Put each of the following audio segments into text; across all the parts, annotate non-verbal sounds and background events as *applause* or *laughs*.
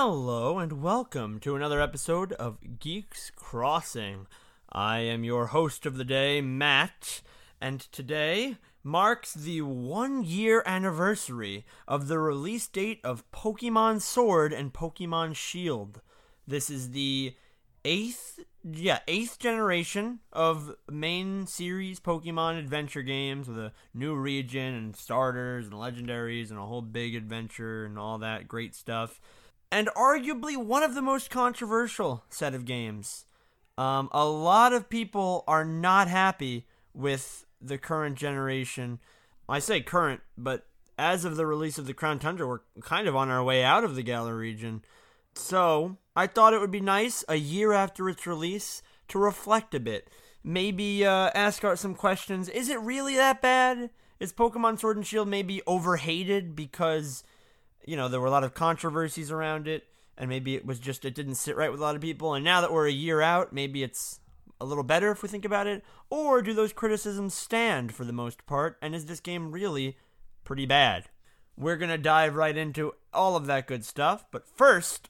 Hello and welcome to another episode of Geeks Crossing. I am your host of the day, Matt, and today marks the one year anniversary of the release date of Pokemon Sword and Pokemon Shield. This is the eighth yeah, eighth generation of main series Pokemon adventure games with a new region and starters and legendaries and a whole big adventure and all that great stuff. And arguably one of the most controversial set of games. Um, a lot of people are not happy with the current generation. I say current, but as of the release of the Crown Tundra, we're kind of on our way out of the Galar region. So, I thought it would be nice a year after its release to reflect a bit. Maybe uh, ask out some questions. Is it really that bad? Is Pokemon Sword and Shield maybe overhated because, you know, there were a lot of controversies around it, and maybe it was just, it didn't sit right with a lot of people, and now that we're a year out, maybe it's a little better if we think about it? Or do those criticisms stand for the most part, and is this game really pretty bad? We're going to dive right into all of that good stuff, but first,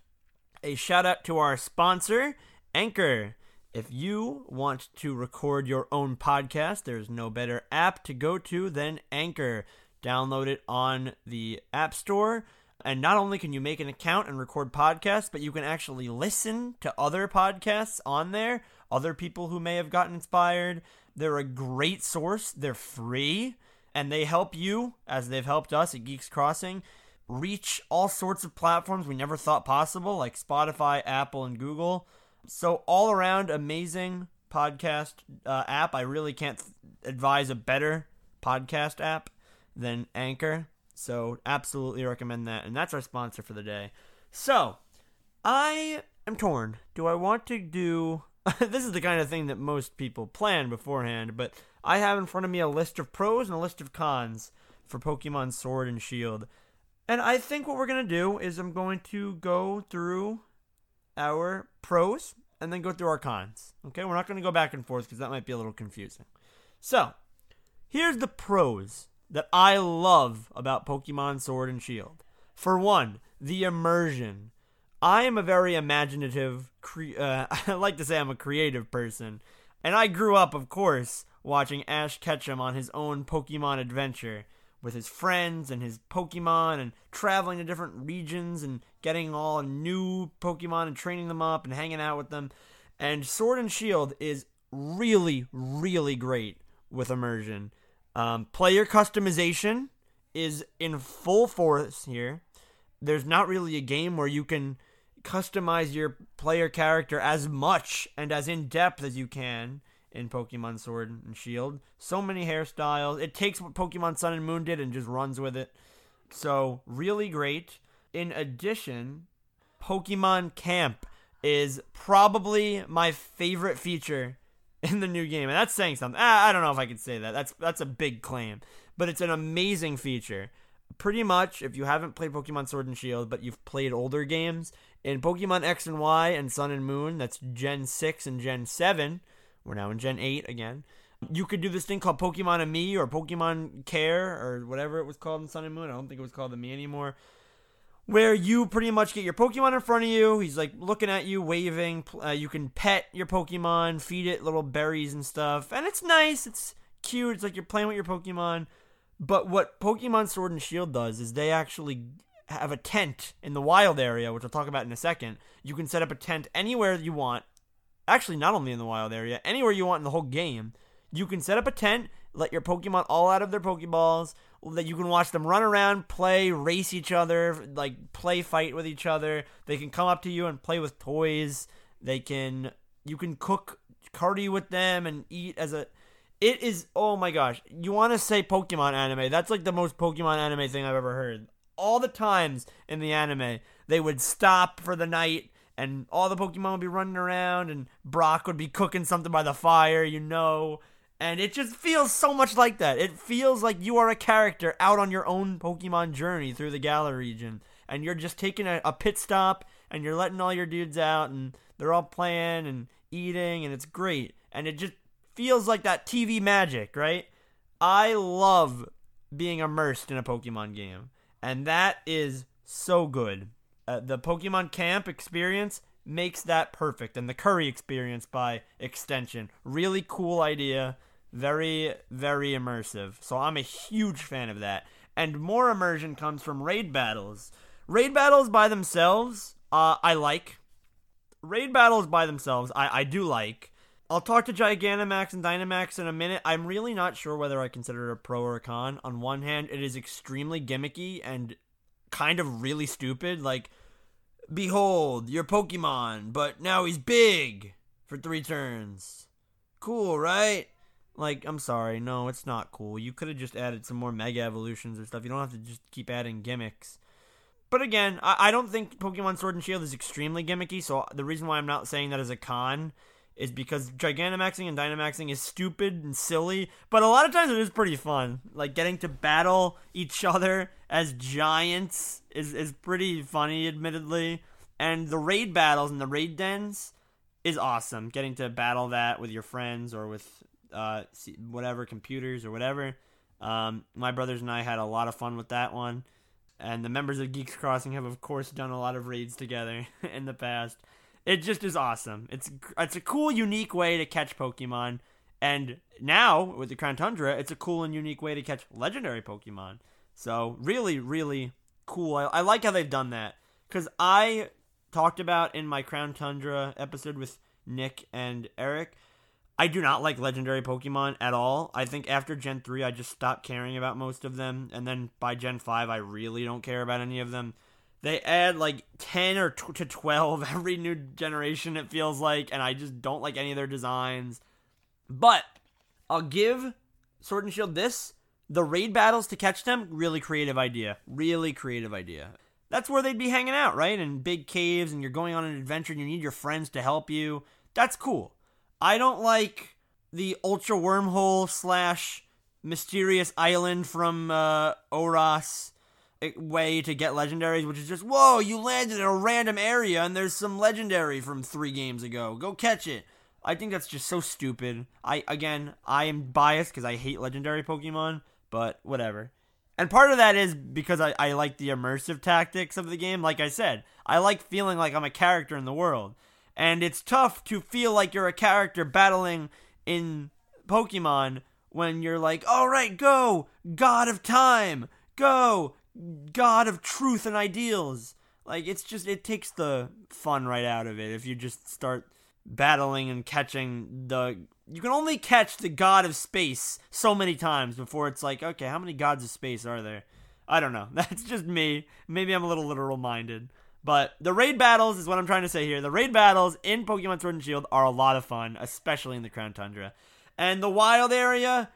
a shout out to our sponsor, Anchor. If you want to record your own podcast, there's no better app to go to than Anchor. Download it on the App Store. And not only can you make an account and record podcasts, but you can actually listen to other podcasts on there, other people who may have gotten inspired. They're a great source, they're free, and they help you, as they've helped us at Geeks Crossing, reach all sorts of platforms we never thought possible, like Spotify, Apple, and Google. So, all around amazing podcast uh, app. I really can't th- advise a better podcast app than Anchor. So, absolutely recommend that. And that's our sponsor for the day. So, I am torn. Do I want to do. *laughs* this is the kind of thing that most people plan beforehand, but I have in front of me a list of pros and a list of cons for Pokemon Sword and Shield. And I think what we're going to do is I'm going to go through our pros and then go through our cons. Okay, we're not going to go back and forth because that might be a little confusing. So, here's the pros that I love about Pokemon Sword and Shield. For one, the immersion. I am a very imaginative, cre- uh, *laughs* I like to say I'm a creative person. And I grew up, of course, watching Ash Ketchum on his own Pokemon adventure with his friends and his Pokemon and traveling to different regions and getting all new Pokemon and training them up and hanging out with them. And Sword and Shield is really, really great with immersion. Um, player customization is in full force here. There's not really a game where you can customize your player character as much and as in depth as you can in Pokemon Sword and Shield. So many hairstyles. It takes what Pokemon Sun and Moon did and just runs with it. So, really great. In addition, Pokemon Camp is probably my favorite feature in the new game. And that's saying something. I don't know if I could say that. That's that's a big claim. But it's an amazing feature. Pretty much, if you haven't played Pokemon Sword and Shield, but you've played older games, in Pokemon X and Y and Sun and Moon, that's Gen 6 and Gen 7, we're now in Gen 8 again. You could do this thing called Pokemon Amie or Pokemon Care or whatever it was called in Sun and Moon. I don't think it was called Amie anymore. Where you pretty much get your Pokemon in front of you. He's like looking at you, waving. Uh, you can pet your Pokemon, feed it little berries and stuff. And it's nice. It's cute. It's like you're playing with your Pokemon. But what Pokemon Sword and Shield does is they actually have a tent in the wild area, which I'll talk about in a second. You can set up a tent anywhere you want actually not only in the wild area, anywhere you want in the whole game. You can set up a tent, let your Pokemon all out of their Pokeballs, that you can watch them run around, play, race each other, like play fight with each other. They can come up to you and play with toys. They can you can cook curry with them and eat as a it is oh my gosh. You want to say Pokemon anime. That's like the most Pokemon anime thing I've ever heard. All the times in the anime, they would stop for the night and all the Pokemon would be running around, and Brock would be cooking something by the fire, you know. And it just feels so much like that. It feels like you are a character out on your own Pokemon journey through the Galar region, and you're just taking a, a pit stop, and you're letting all your dudes out, and they're all playing and eating, and it's great. And it just feels like that TV magic, right? I love being immersed in a Pokemon game, and that is so good. Uh, the Pokemon Camp experience makes that perfect, and the Curry experience by extension. Really cool idea. Very, very immersive. So I'm a huge fan of that. And more immersion comes from raid battles. Raid battles by themselves, uh, I like. Raid battles by themselves, I, I do like. I'll talk to Gigantamax and Dynamax in a minute. I'm really not sure whether I consider it a pro or a con. On one hand, it is extremely gimmicky and kind of really stupid. Like, behold, your Pokemon, but now he's big for three turns. Cool, right? Like, I'm sorry, no, it's not cool. You could have just added some more Mega Evolutions or stuff. You don't have to just keep adding gimmicks. But again, I, I don't think Pokemon Sword and Shield is extremely gimmicky, so the reason why I'm not saying that as a con is because Gigantamaxing and Dynamaxing is stupid and silly, but a lot of times it is pretty fun. Like getting to battle each other as giants is, is pretty funny, admittedly. And the raid battles and the raid dens is awesome. Getting to battle that with your friends or with uh, whatever computers or whatever. Um, my brothers and I had a lot of fun with that one. And the members of Geeks Crossing have, of course, done a lot of raids together *laughs* in the past. It just is awesome. It's it's a cool, unique way to catch Pokemon, and now with the Crown Tundra, it's a cool and unique way to catch legendary Pokemon. So really, really cool. I, I like how they've done that because I talked about in my Crown Tundra episode with Nick and Eric. I do not like legendary Pokemon at all. I think after Gen 3, I just stopped caring about most of them. And then by Gen 5, I really don't care about any of them. They add like 10 or t- to 12 *laughs* every new generation, it feels like, and I just don't like any of their designs. But I'll give Sword and Shield this the raid battles to catch them, really creative idea. Really creative idea. That's where they'd be hanging out, right? In big caves, and you're going on an adventure and you need your friends to help you. That's cool. I don't like the ultra wormhole slash mysterious island from uh, ORAS way to get legendaries, which is just, whoa, you landed in a random area and there's some legendary from three games ago. Go catch it. I think that's just so stupid. I again, I am biased because I hate legendary Pokemon, but whatever. And part of that is because I, I like the immersive tactics of the game. Like I said, I like feeling like I'm a character in the world. And it's tough to feel like you're a character battling in Pokemon when you're like, all right, go, God of Time, go, god of truth and ideals. Like it's just it takes the fun right out of it if you just start battling and catching the you can only catch the god of space so many times before it's like, okay, how many gods of space are there? I don't know. *laughs* That's just me. Maybe I'm a little literal minded. But the raid battles is what I'm trying to say here. The raid battles in Pokemon Sword and Shield are a lot of fun, especially in the Crown Tundra. And the wild area,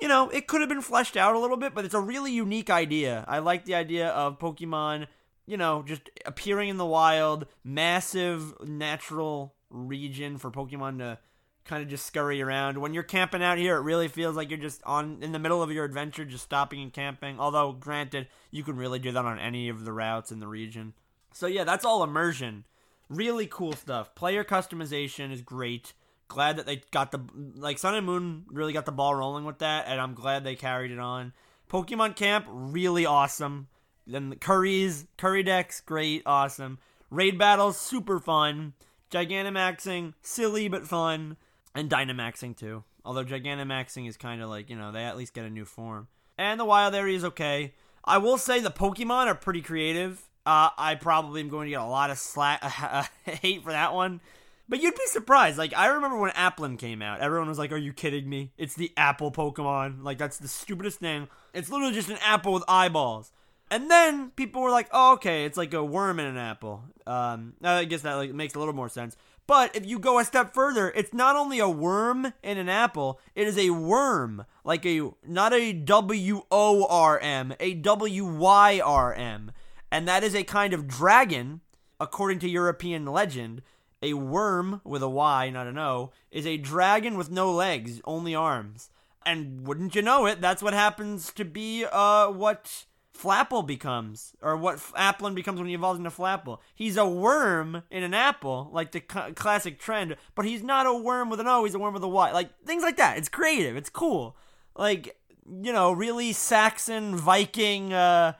you know, it could have been fleshed out a little bit, but it's a really unique idea. I like the idea of Pokemon, you know, just appearing in the wild, massive natural region for Pokemon to kind of just scurry around. When you're camping out here, it really feels like you're just on in the middle of your adventure, just stopping and camping. Although, granted, you can really do that on any of the routes in the region. So yeah, that's all immersion. Really cool stuff. Player customization is great glad that they got the like Sun and Moon really got the ball rolling with that, and I'm glad they carried it on. Pokemon Camp really awesome. Then the Curries, Curry decks, great, awesome. Raid battles, super fun. Gigantamaxing, silly but fun, and Dynamaxing too. Although Gigantamaxing is kind of like you know they at least get a new form, and the Wild area is okay. I will say the Pokemon are pretty creative. Uh, I probably am going to get a lot of slack *laughs* hate for that one but you'd be surprised. Like I remember when Applin came out, everyone was like, "Are you kidding me? It's the apple Pokemon. Like that's the stupidest thing. It's literally just an apple with eyeballs." And then people were like, "Oh, okay, it's like a worm in an apple." Um, I guess that like makes a little more sense. But if you go a step further, it's not only a worm in an apple; it is a worm, like a not a W O R M, a W Y R M, and that is a kind of dragon, according to European legend a worm with a Y, not an O, is a dragon with no legs, only arms. And wouldn't you know it, that's what happens to be uh what Flapple becomes, or what Applin becomes when he evolves into Flapple. He's a worm in an apple, like the classic trend, but he's not a worm with an O, he's a worm with a Y. Like, things like that. It's creative, it's cool. Like, you know, really Saxon Viking uh,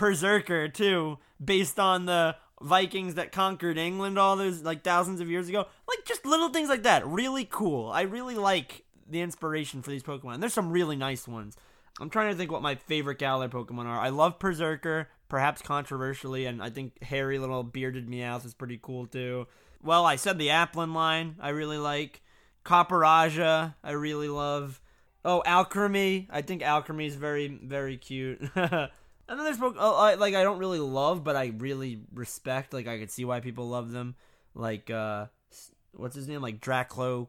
berserker, too, based on the Vikings that conquered England all those like thousands of years ago. Like just little things like that. Really cool. I really like the inspiration for these Pokemon. There's some really nice ones. I'm trying to think what my favorite Galar Pokemon are. I love Perrserker, perhaps controversially, and I think hairy little bearded Meowth is pretty cool too. Well, I said the Applin line I really like. Copperajah I really love. Oh, Alcremie. I think Alcremie is very, very cute. *laughs* And then there's uh, like I don't really love, but I really respect. Like I could see why people love them. Like uh, what's his name? Like Drakloak.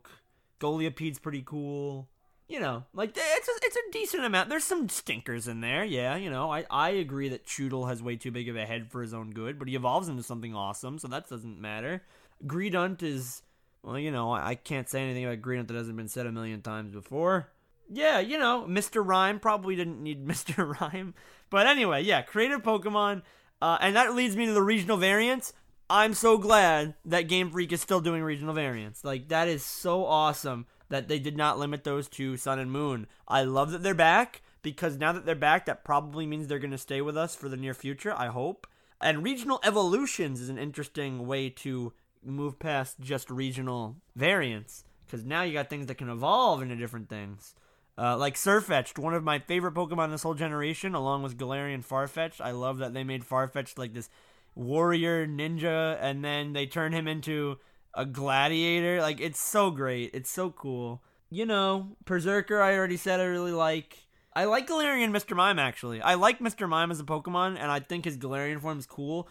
Goliapide's pretty cool. You know, like it's a, it's a decent amount. There's some stinkers in there, yeah. You know, I I agree that Chewtle has way too big of a head for his own good, but he evolves into something awesome, so that doesn't matter. Greedent is, well, you know, I, I can't say anything about Greedent that hasn't been said a million times before yeah, you know, Mr. Rime probably didn't need *laughs* Mr. Rime. But anyway, yeah, creative Pokemon. Uh, and that leads me to the regional variants. I'm so glad that Game Freak is still doing regional variants. Like, that is so awesome that they did not limit those to Sun and Moon. I love that they're back because now that they're back, that probably means they're going to stay with us for the near future, I hope. And regional evolutions is an interesting way to move past just regional variants because now you got things that can evolve into different things. Uh, like Sirfetch'd, one of my favorite Pokemon this whole generation, along with Galarian Farfetch'd. I love that they made Farfetch'd like this warrior ninja, and then they turn him into a gladiator. Like, it's so great. It's so cool. You know, Perrserker, I already said I really like. I like Galarian Mr. Mime, actually. I like Mr. Mime as a Pokemon, and I think his Galarian form is cool.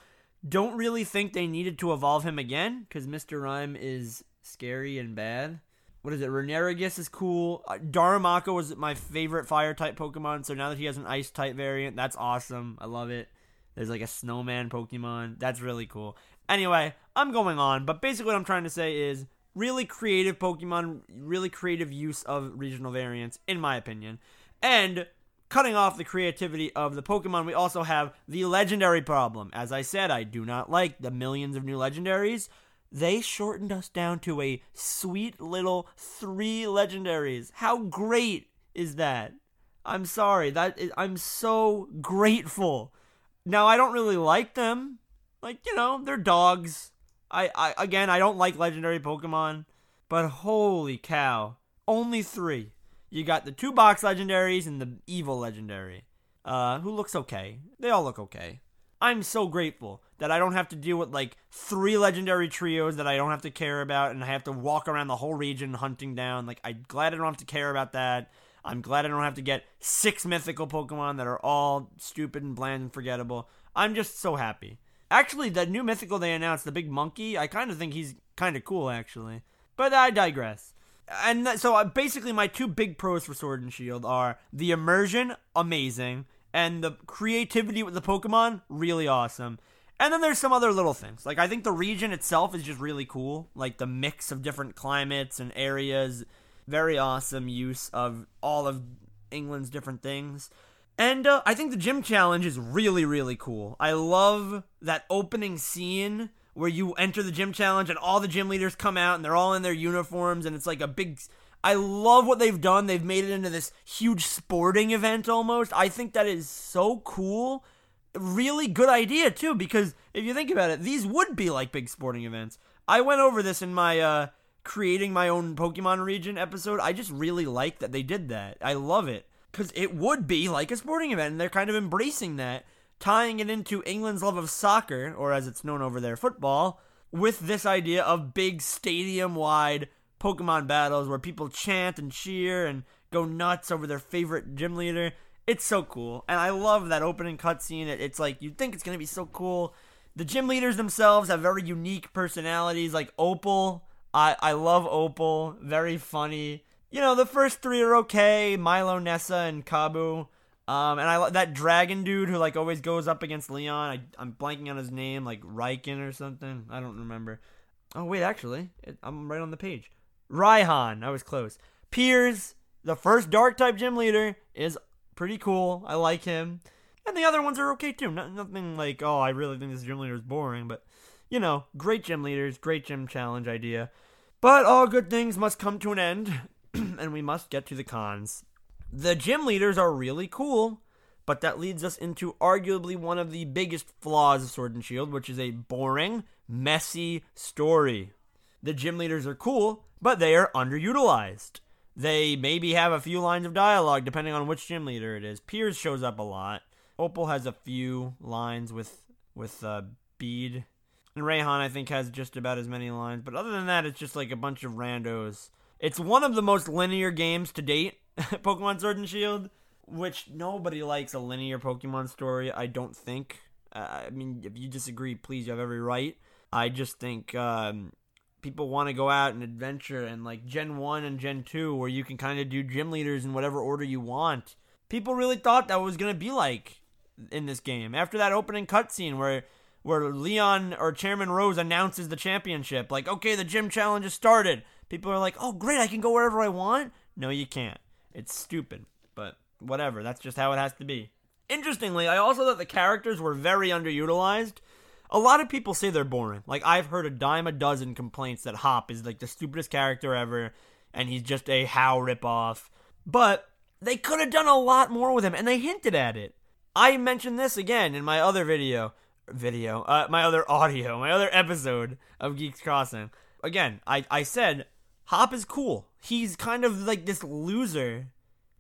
Don't really think they needed to evolve him again, because Mr. Mime is scary and bad what is it? Runerigus is cool. Uh, Darumaka was my favorite fire type Pokemon, so now that he has an ice type variant, that's awesome. I love it. There's like a snowman Pokemon. That's really cool. Anyway, I'm going on, but basically what I'm trying to say is really creative Pokemon, really creative use of regional variants, in my opinion. And cutting off the creativity of the Pokemon, we also have the legendary problem. As I said, I do not like the millions of new legendaries they shortened us down to a sweet little three legendaries. How great is that? I'm sorry. That is, I'm so grateful. Now I don't really like them. Like, you know, they're dogs. I, I again I don't like legendary Pokemon, but holy cow. Only 3. You got the two box legendaries and the evil legendary. Uh who looks okay. They all look okay. I'm so grateful that I don't have to deal with like three legendary trios that I don't have to care about and I have to walk around the whole region hunting down. Like, I'm glad I don't have to care about that. I'm glad I don't have to get six mythical Pokemon that are all stupid and bland and forgettable. I'm just so happy. Actually, the new mythical they announced, the big monkey, I kind of think he's kind of cool, actually. But I digress. And so uh, basically, my two big pros for Sword and Shield are the immersion, amazing, and the creativity with the Pokemon, really awesome. And then there's some other little things. Like I think the region itself is just really cool. Like the mix of different climates and areas, very awesome use of all of England's different things. And uh, I think the gym challenge is really really cool. I love that opening scene where you enter the gym challenge and all the gym leaders come out and they're all in their uniforms and it's like a big I love what they've done. They've made it into this huge sporting event almost. I think that is so cool really good idea too because if you think about it these would be like big sporting events. I went over this in my uh creating my own pokemon region episode. I just really like that they did that. I love it. Because it would be like a sporting event and they're kind of embracing that tying it into england's love of soccer or as it's known over there football with this idea of big stadium wide pokemon battles where people chant and cheer and go nuts over their favorite gym leader it's so cool, and I love that opening cutscene. It's like you think it's gonna be so cool. The gym leaders themselves have very unique personalities, like Opal. I I love Opal, very funny. You know, the first three are okay. Milo, Nessa, and Kabu. Um, and I that dragon dude who like always goes up against Leon. I, I'm blanking on his name, like Riken or something. I don't remember. Oh wait, actually, it, I'm right on the page. Raihan, I was close. Piers, the first Dark type gym leader, is pretty cool. I like him. And the other ones are okay too. Not, nothing like, oh, I really think this gym leader is boring, but you know, great gym leaders, great gym challenge idea. But all good things must come to an end, *clears throat* and we must get to the cons. The gym leaders are really cool, But that leads us into arguably one of the biggest flaws of Sword and Shield, which is a boring, messy story. The gym leaders are cool, but they are underutilized. They maybe have a few lines of dialogue depending on which gym leader it is. Piers shows up a lot. Opal has a few lines with with uh, Bede. And Raihan, I think, has just about as many lines. But other than that, it's just like a bunch of randos. It's one of the most linear games to date, *laughs* Pokemon Sword and Shield, which nobody likes a linear Pokemon story, I don't think. Uh, I mean, if you disagree, please, you have every right. I just think um, people want to go out and adventure and like Gen 1 and Gen 2 where you can kind of do gym leaders in whatever order you want. People really thought that was going to be like in this game. After that opening cutscene where where Leon or Chairman Rose announces the championship, like, okay, the gym challenge has started. People are like, oh, great, I can go wherever I want. No, you can't. It's stupid, but whatever. That's just how it has to be. Interestingly, I also thought the characters were very underutilized. A lot of people say they're boring. Like, I've heard a dime a dozen complaints that Hop is like the stupidest character ever, and he's just a Hau ripoff. But they could have done a lot more with him, and they hinted at it. I mentioned this again in my other video, video, uh, my other audio, *laughs* my other episode of Geeks Crossing. Again, I, I said Hop is cool. He's kind of like this loser,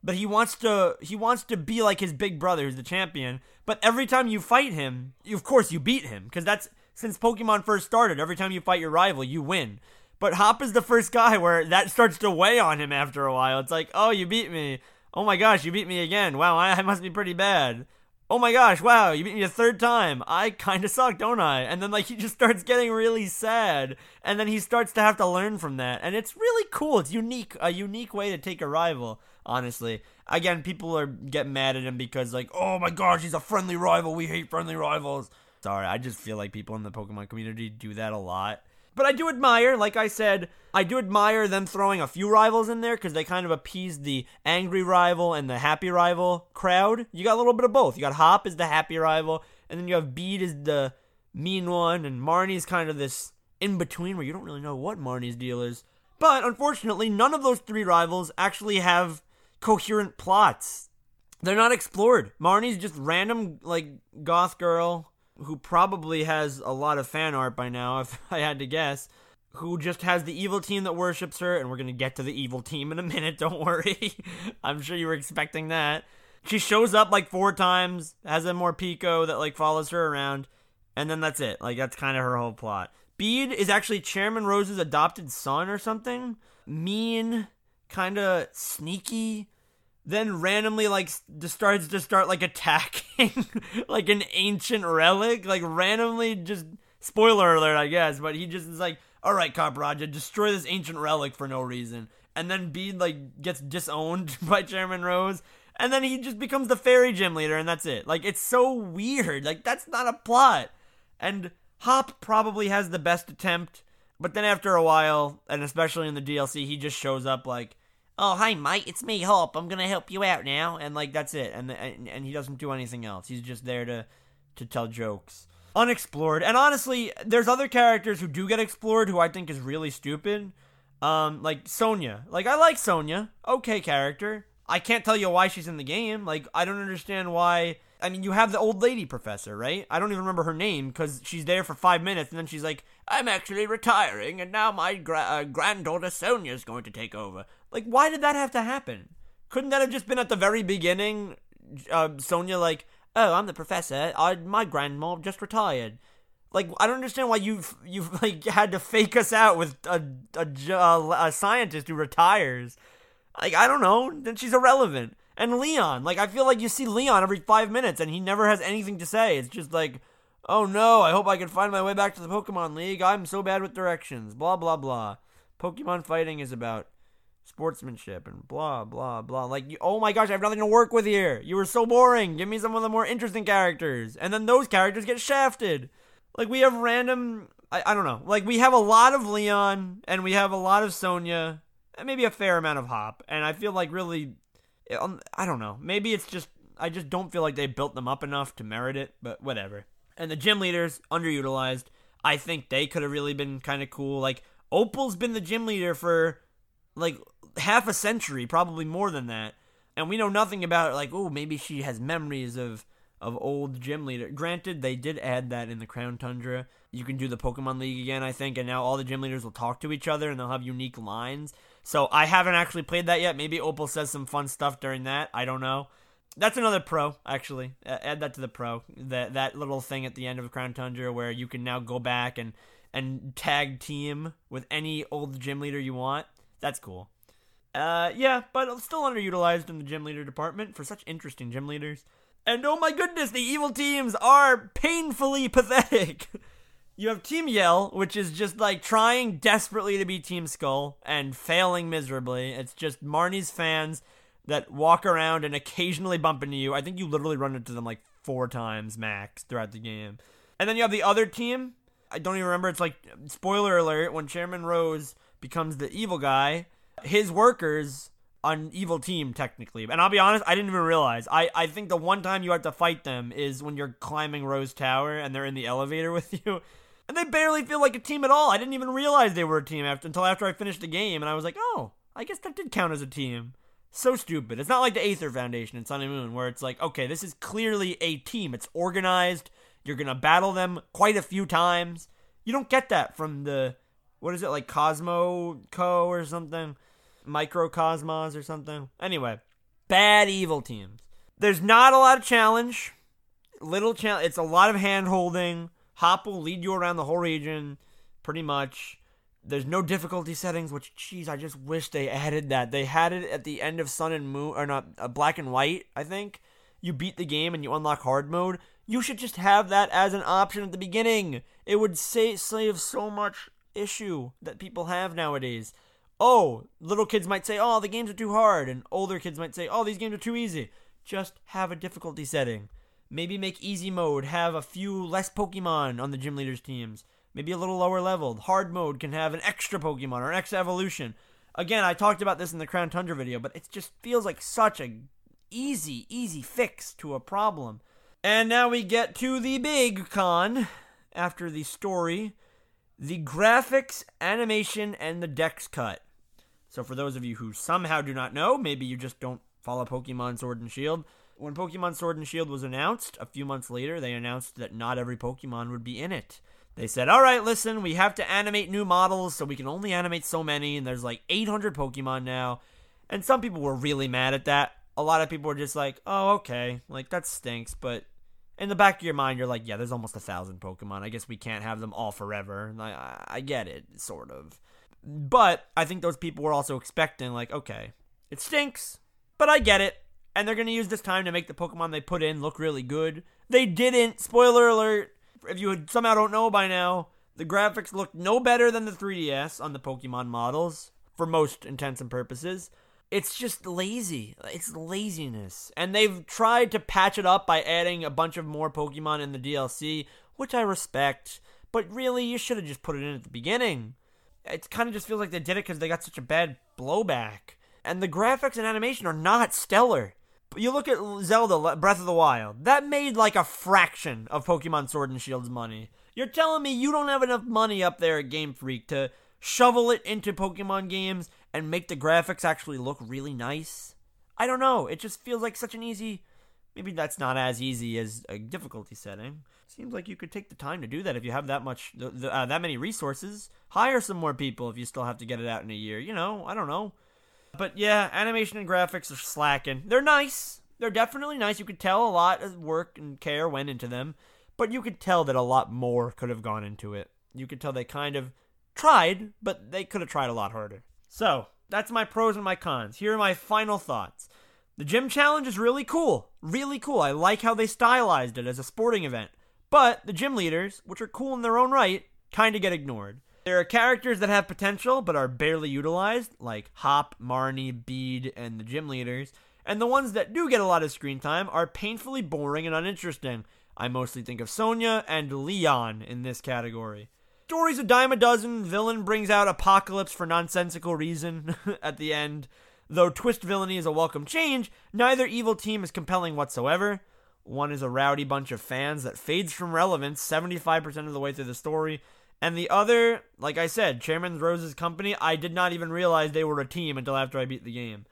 but he wants to he wants to be like his big brother, who's the champion. But every time you fight him, you, of course you beat him because that's since Pokemon first started. Every time you fight your rival, you win. But Hop is the first guy where that starts to weigh on him after a while. It's like, oh, you beat me. Oh my gosh, you beat me again. Wow, I, I must be pretty bad oh my gosh, wow, you beat me a third time. I kind of suck, don't I? And then like he just starts getting really sad, and then he starts to have to learn from that, and it's really cool. It's unique, a unique way to take a rival. Honestly, again, people are getting mad at him because like, oh my gosh, he's a friendly rival. We hate friendly rivals. Sorry, I just feel like people in the Pokemon community do that a lot. But I do admire, like I said, I do admire them throwing a few rivals in there because they kind of appease the angry rival and the happy rival crowd. You got a little bit of both. You got Hop as the happy rival, and then you have Bede as the mean one, and Marnie's kind of this in between where you don't really know what Marnie's deal is. But unfortunately, none of those three rivals actually have coherent plots. They're not explored. Marnie's just random, like, goth girl who probably has a lot of fan art by now, *laughs* if I had to guess, who just has the evil team that worships her, and we're gonna get to the evil team in a *laughs* minute, don't worry. *laughs* I'm sure you were expecting that. She shows up like four times, has a Morpeko that like follows her around, and then that's it. Like that's kind of her whole plot. Bede is actually Chairman Rose's adopted son or something. Mean, kind of sneaky, then randomly like starts to start like attacking *laughs* like an ancient relic like randomly just spoiler alert i guess but he just is like all right Copperajah, destroy this ancient relic for no reason. And then Bede like gets disowned *laughs* by chairman rose and then he just becomes the fairy gym leader and that's it. Like it's so weird. Like that's not a plot. And hop probably has the best attempt but then after a while and especially in the dlc he just shows up like oh hi mate it's me hop i'm gonna help you out now. And like that's it. And, and and he doesn't do anything else. He's just there to to tell jokes. Unexplored. And honestly there's other characters who do get explored who i think is really stupid. Um like sonia like i like sonia okay character. I can't tell you why she's in the game. Like i don't understand why. I mean, you have the old lady professor, right? I don't even remember her name because she's there for five minutes and then she's like, I'm actually retiring and now my gra- uh, granddaughter Sonia is going to take over. Like, why did that have to happen? Couldn't that have just been at the very beginning? Uh, Sonia, like, oh, I'm the professor. I, my grandma just retired. Like, I don't understand why you've you've *laughs* like had to fake us out with a a, a, a scientist who retires. Like, I don't know. Then she's irrelevant. And Leon, like, I feel like you see Leon every five minutes, and he never has anything to say. It's just like, oh no, I hope I can find my way back to the Pokemon League. I'm so bad with directions. Blah blah blah. Pokemon fighting is about sportsmanship and blah blah blah. Like, oh my gosh, I have nothing to work with here. You were so boring. Give me some of the more interesting characters, and then those characters get shafted. Like we have random. I, I don't know. Like we have a lot of Leon and we have a lot of Sonia and maybe a fair amount of Hop, and I feel like really, um, I don't know. Maybe it's just I just don't feel like they built them up enough to merit it, but whatever. And the gym leaders underutilized. I think they could have really been kind of cool. Like Opal's been the gym leader for like half a century, probably more than that. and we know nothing about. Like, oh, maybe she has memories of of old gym leader. Granted, they did add that in the Crown Tundra. You can do the Pokemon League again, I think, and now all the gym leaders will talk to each other and they'll have unique lines. So I haven't actually played that yet. Maybe Opal says some fun stuff during that. I don't know. That's another pro, actually. Uh, add that to the pro. That that little thing at the end of Crown Tundra where you can now go back and and tag team with any old gym leader you want. That's cool. Uh, yeah, but still underutilized in the gym leader department for such interesting gym leaders. And oh my goodness, the evil teams are painfully pathetic. *laughs* you have Team Yell, which is just like trying desperately to be Team Skull and failing miserably. It's just Marnie's fans that walk around and occasionally bump into you. I think you literally run into them like four times max throughout the game. And then you have the other team. I don't even remember. It's like, spoiler alert, when Chairman Rose becomes the evil guy, his workers an evil team technically. And I'll be honest, I didn't even realize. I, I think the one time you have to fight them is when you're climbing Rose Tower and they're in the elevator *laughs* with you. And they barely feel like a team at all. I didn't even realize they were a team after until after I finished the game and I was like, "Oh, I guess that did count as a team." So stupid. It's not like the Aether Foundation in Sun and Moon where it's like, "Okay, this is clearly a team. It's organized. You're to battle them quite a few times." You don't get that from the what is it like Cosmo Co or something? Microcosmos or something. Anyway, bad evil teams. There's not a lot of challenge. Little challenge. It's a lot of hand holding. Hop will lead you around the whole region, pretty much. There's no difficulty settings, which, jeez, I just wish they added that. They had it at the end of Sun and Moon, or not, uh, Black and White, I think. You beat the game and you unlock hard mode. You should just have that as an option at the beginning. It would save so much issue that people have nowadays oh, little kids might say, oh, the games are too hard, and older kids might say, oh, these games are too easy. Just have a difficulty setting. Maybe make easy mode, have a few less Pokemon on the gym leaders teams. Maybe a little lower leveled. Hard mode can have an extra Pokemon or an extra evolution. Again, I talked about this in the Crown Tundra video, but it just feels like such a easy, easy fix to a problem. And now we get to the big con after the story the graphics, animation, and the dex cut. So, for those of you who somehow do not know, maybe you just don't follow Pokemon Sword and Shield. When Pokemon Sword and Shield was announced, a few months later, they announced that not every Pokemon would be in it. They said, all right, listen, we have to animate new models, so we can only animate so many, and there's like 800 Pokemon now. And some people were really mad at that. A lot of people were just like, oh, okay, like that stinks, but in the back of your mind, you're like, yeah, there's almost a thousand Pokemon. I guess we can't have them all forever. I, I get it, sort of. But I think those people were also expecting, like, okay, it stinks, but I get it. And they're going to use this time to make the Pokemon they put in look really good. They didn't. Spoiler alert. If you somehow don't know by now, the graphics look no better than the 3DS on the Pokemon models, for most intents and purposes. It's just lazy. It's laziness. And they've tried to patch it up by adding a bunch of more Pokemon in the DLC, which I respect. But really, you should have just put it in at the beginning it kind of just feels like they did it because they got such a bad blowback. And the graphics and animation are not stellar. You look at Zelda Breath of the Wild, that made like a fraction of Pokemon Sword and Shield's money. You're telling me you don't have enough money up there at Game Freak to shovel it into Pokemon games and make the graphics actually look really nice? I don't know. It just feels like such an easy. Maybe that's not as easy as a difficulty setting. Seems like you could take the time to do that if you have that much, uh, that many resources. Hire some more people if you still have to get it out in a year. You know, I don't know. But yeah, animation and graphics are slacking. They're nice. They're definitely nice. You could tell a lot of work and care went into them, but you could tell that a lot more could have gone into it. You could tell they kind of tried, but they could have tried a lot harder. So, that's my pros and my cons. Here are my final thoughts. The gym challenge is really cool. Really cool. I like how they stylized it as a sporting event. But the gym leaders, which are cool in their own right, kind of get ignored. There are characters that have potential but are barely utilized, like Hop, Marnie, Bede, and the gym leaders. And the ones that do get a lot of screen time are painfully boring and uninteresting. I mostly think of Sonia and Leon in this category. Story's a dime a dozen. Villain brings out Apocalypse for nonsensical reason *laughs* at the end. Though twist villainy is a welcome change, neither evil team is compelling whatsoever. One is a rowdy bunch of fans that fades from relevance 75% of the way through the story. And the other, like I said, Chairman Rose's company, I did not even realize they were a team until after I beat the game.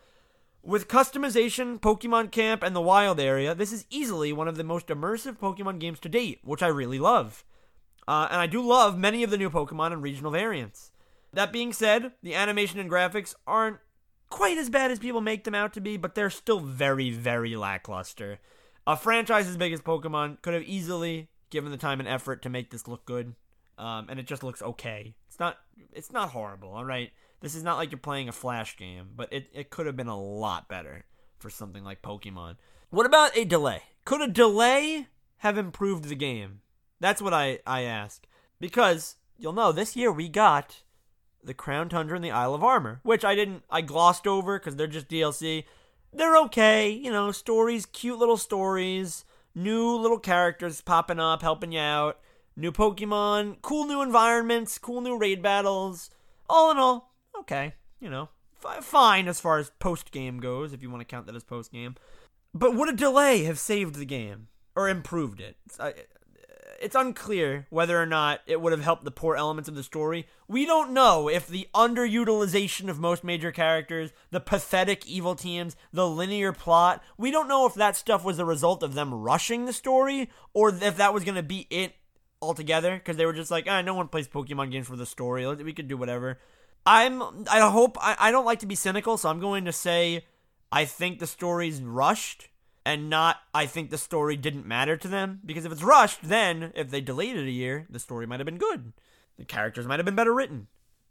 With customization, Pokemon Camp, and the Wild Area, this is easily one of the most immersive Pokemon games to date, which I really love. Uh, and I do love many of the new Pokemon and regional variants. That being said, the animation and graphics aren't quite as bad as people make them out to be, but they're still very, very lackluster. A franchise as big as Pokemon could have easily given the time and effort to make this look good, um, and it just looks okay. It's not, it's not horrible. All right, this is not like you're playing a Flash game, but it, it could have been a lot better for something like Pokemon. What about a delay? Could a delay have improved the game? That's what I, I ask. Because you'll know this year we got the Crown Tundra and the Isle of Armor, which I didn't, I glossed over because they're just DLC. They're okay, you know, stories, cute little stories, new little characters popping up, helping you out, new Pokemon, cool new environments, cool new raid battles. All in all, okay, you know, f- fine as far as post game goes, if you want to count that as post game. But would a delay have saved the game or improved it? I, it's unclear whether or not it would have helped the poor elements of the story. We don't know if the underutilization of most major characters, the pathetic evil teams, the linear plot, we don't know if that stuff was the result of them rushing the story or if that was going to be it altogether because they were just like, ah, no one plays Pokemon games for the story. We could do whatever. I'm I hope I, I don't like to be cynical, so I'm going to say I think the story's rushed and not I think the story didn't matter to them. Because if it's rushed, then if they delayed it a year, the story might have been good. The characters might have been better written.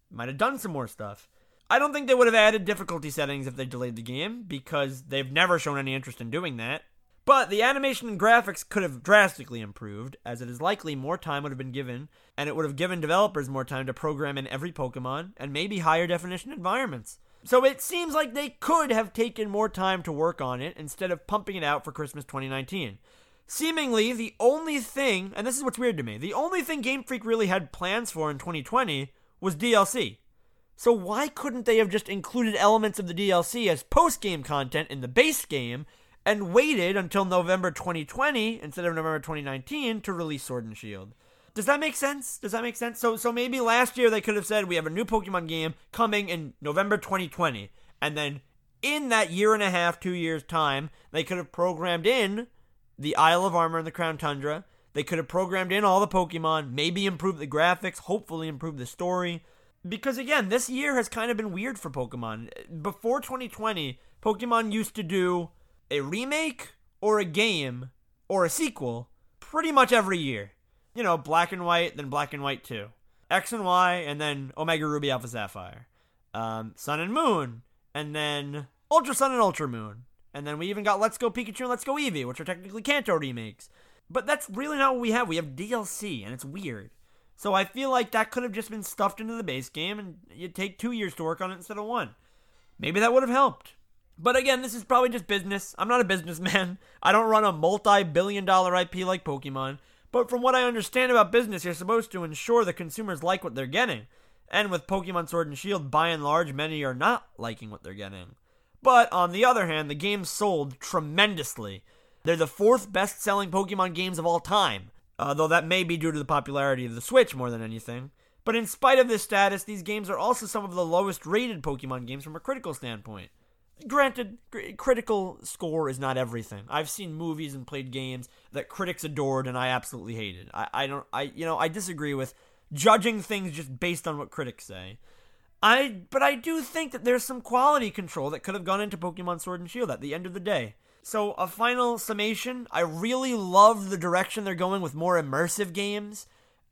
Might have done some more stuff. I don't think they would have added difficulty settings if they delayed the game, because they've never shown any interest in doing that. But the animation and graphics could have drastically improved, as it is likely more time would have been given, and it would have given developers more time to program in every Pokemon, and maybe higher definition environments. So it seems like they could have taken more time to work on it instead of pumping it out for Christmas 2019. Seemingly, the only thing, and this is what's weird to me, the only thing Game Freak really had plans for in 2020 was DLC. So why couldn't they have just included elements of the DLC as post game content in the base game and waited until November 2020 instead of November 2019 to release Sword and Shield? Does that make sense? Does that make sense? So so maybe last year they could have said we have a new Pokemon game coming in November 2020 and then in that year and a half, 2 years time, they could have programmed in the Isle of Armor and the Crown Tundra. They could have programmed in all the Pokemon, maybe improve the graphics, hopefully improve the story. Because again, this year has kind of been weird for Pokemon. Before 2020, Pokemon used to do a remake or a game or a sequel pretty much every year you know, black and white, then black and white 2. X and Y, and then Omega Ruby Alpha Sapphire. Um, Sun and Moon, and then Ultra Sun and Ultra Moon. And then we even got Let's Go Pikachu and Let's Go Eevee, which are technically Kanto remakes. But that's really not what we have. We have DLC, and it's weird. So I feel like that could have just been stuffed into the base game, and you'd take two years to work on it instead of one. Maybe that would have helped. But again, this is probably just business. I'm not a businessman. *laughs* I don't run a multi billion dollar IP like Pokemon. But from what I understand about business, you're supposed to ensure the consumers like what they're getting. And with Pokemon Sword and Shield, by and large, many are not liking what they're getting. But on the other hand, the game sold tremendously. They're the fourth best selling Pokemon games of all time, uh, though that may be due to the popularity of the Switch more than anything. But in spite of this status, these games are also some of the lowest rated Pokemon games from a critical standpoint. Granted, critical score is not everything. I've seen movies and played games that critics adored and I absolutely hated. I, I don't I you know, I disagree with judging things just based on what critics say. I but I do think that there's some quality control that could have gone into Pokemon Sword and Shield at the end of the day. So, a final summation, I really love the direction they're going with more immersive games.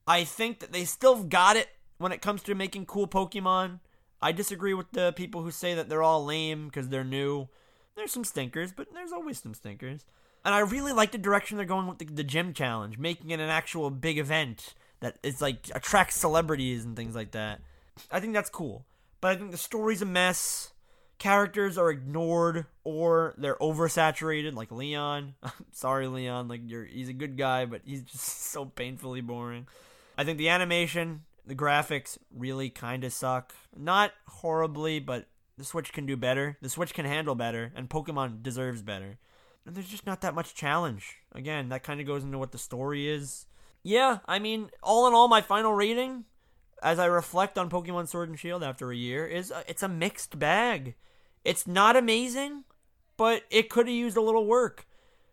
I think that they still got it when it comes to making cool Pokemon. I disagree with the people who say that they're all lame because they're new. There's some stinkers, but there's always some stinkers. And I really like the direction they're going with the, the gym challenge, making it an actual big event that is like attracts celebrities and things like that. I think that's cool. But I think the story's a mess. Characters are ignored or they're oversaturated, like Leon. *laughs* Sorry, Leon. Like you're, he's a good guy, but he's just *laughs* so painfully boring. I think the animation the graphics really kind of suck. Not horribly, but the Switch can do better. The Switch can handle better, and Pokemon deserves better. And there's just not that much challenge. Again, that kind of goes into what the story is. Yeah, I mean, all in all, my final rating, as I reflect on Pokemon Sword and Shield after a year, is uh, it's a mixed bag. It's not amazing. but it could have used a little work.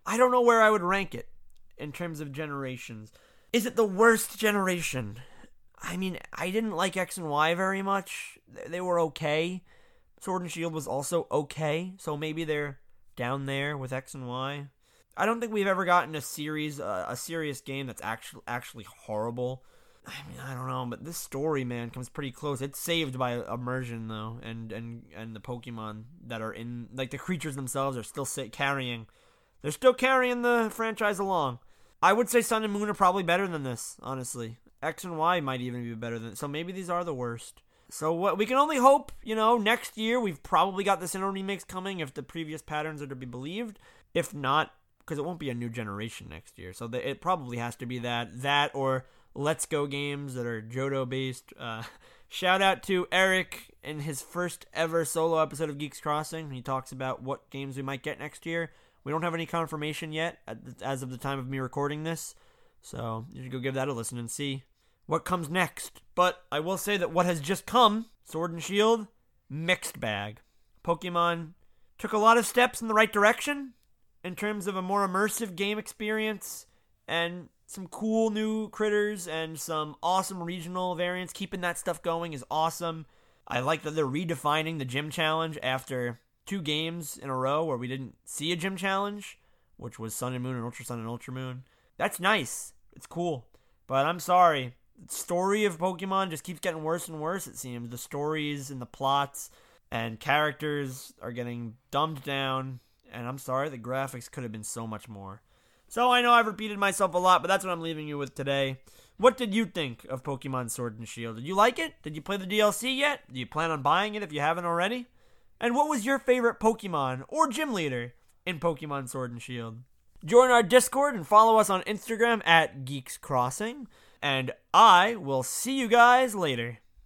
I don't know where I would rank it in terms of generations. Is it the worst generation? I mean, I didn't like X and Y very much. They were okay. Sword and Shield was also okay, so maybe they're down there with X and Y. I don't think we've ever gotten a series, uh, a serious game that's actually actually horrible. I mean, I don't know, but this story, man, comes pretty close. It's saved by immersion though, and and and the Pokemon that are in, like the creatures themselves, are still sit- carrying. They're still carrying the franchise along. I would say Sun and Moon are probably better than this, honestly. X and Y might even be better than. So maybe these are the worst. So what we can only hope, you know, next year we've probably got the Sinnoh remakes coming if the previous patterns are to be believed. If not, because it won't be a new generation next year, so the, it probably has to be that that or Let's Go games that are Johto based. Uh, *laughs* shout out to Eric in his first ever solo episode of Geeks Crossing. He talks about what games we might get next year. We don't have any confirmation yet as of the time of me recording this, so you should go give that a listen and see what comes next. But I will say that what has just come, Sword and Shield, mixed bag. Pokemon took a lot of steps in the right direction in terms of a more immersive game experience and some cool new critters and some awesome regional variants. Keeping that stuff going is awesome. I like that they're redefining the gym challenge after two games in a row where we didn't see a gym challenge, which was Sun and Moon and Ultra Sun and Ultra Moon. That's nice. It's cool. But I'm sorry. Story of Pokemon just keeps getting worse and worse, it seems. The stories and the plots and characters are getting dumbed down. And I'm sorry, the graphics could have been so much more. So I know I've repeated myself a lot, but that's what I'm leaving you with today. What did you think of Pokemon Sword and Shield? Did you like it? Did you play the DLC yet? Do you plan on buying it if you haven't already? And what was your favorite Pokemon or gym leader in Pokemon Sword and Shield? Join our Discord and follow us on Instagram at Geeks Crossing. And I will see you guys later.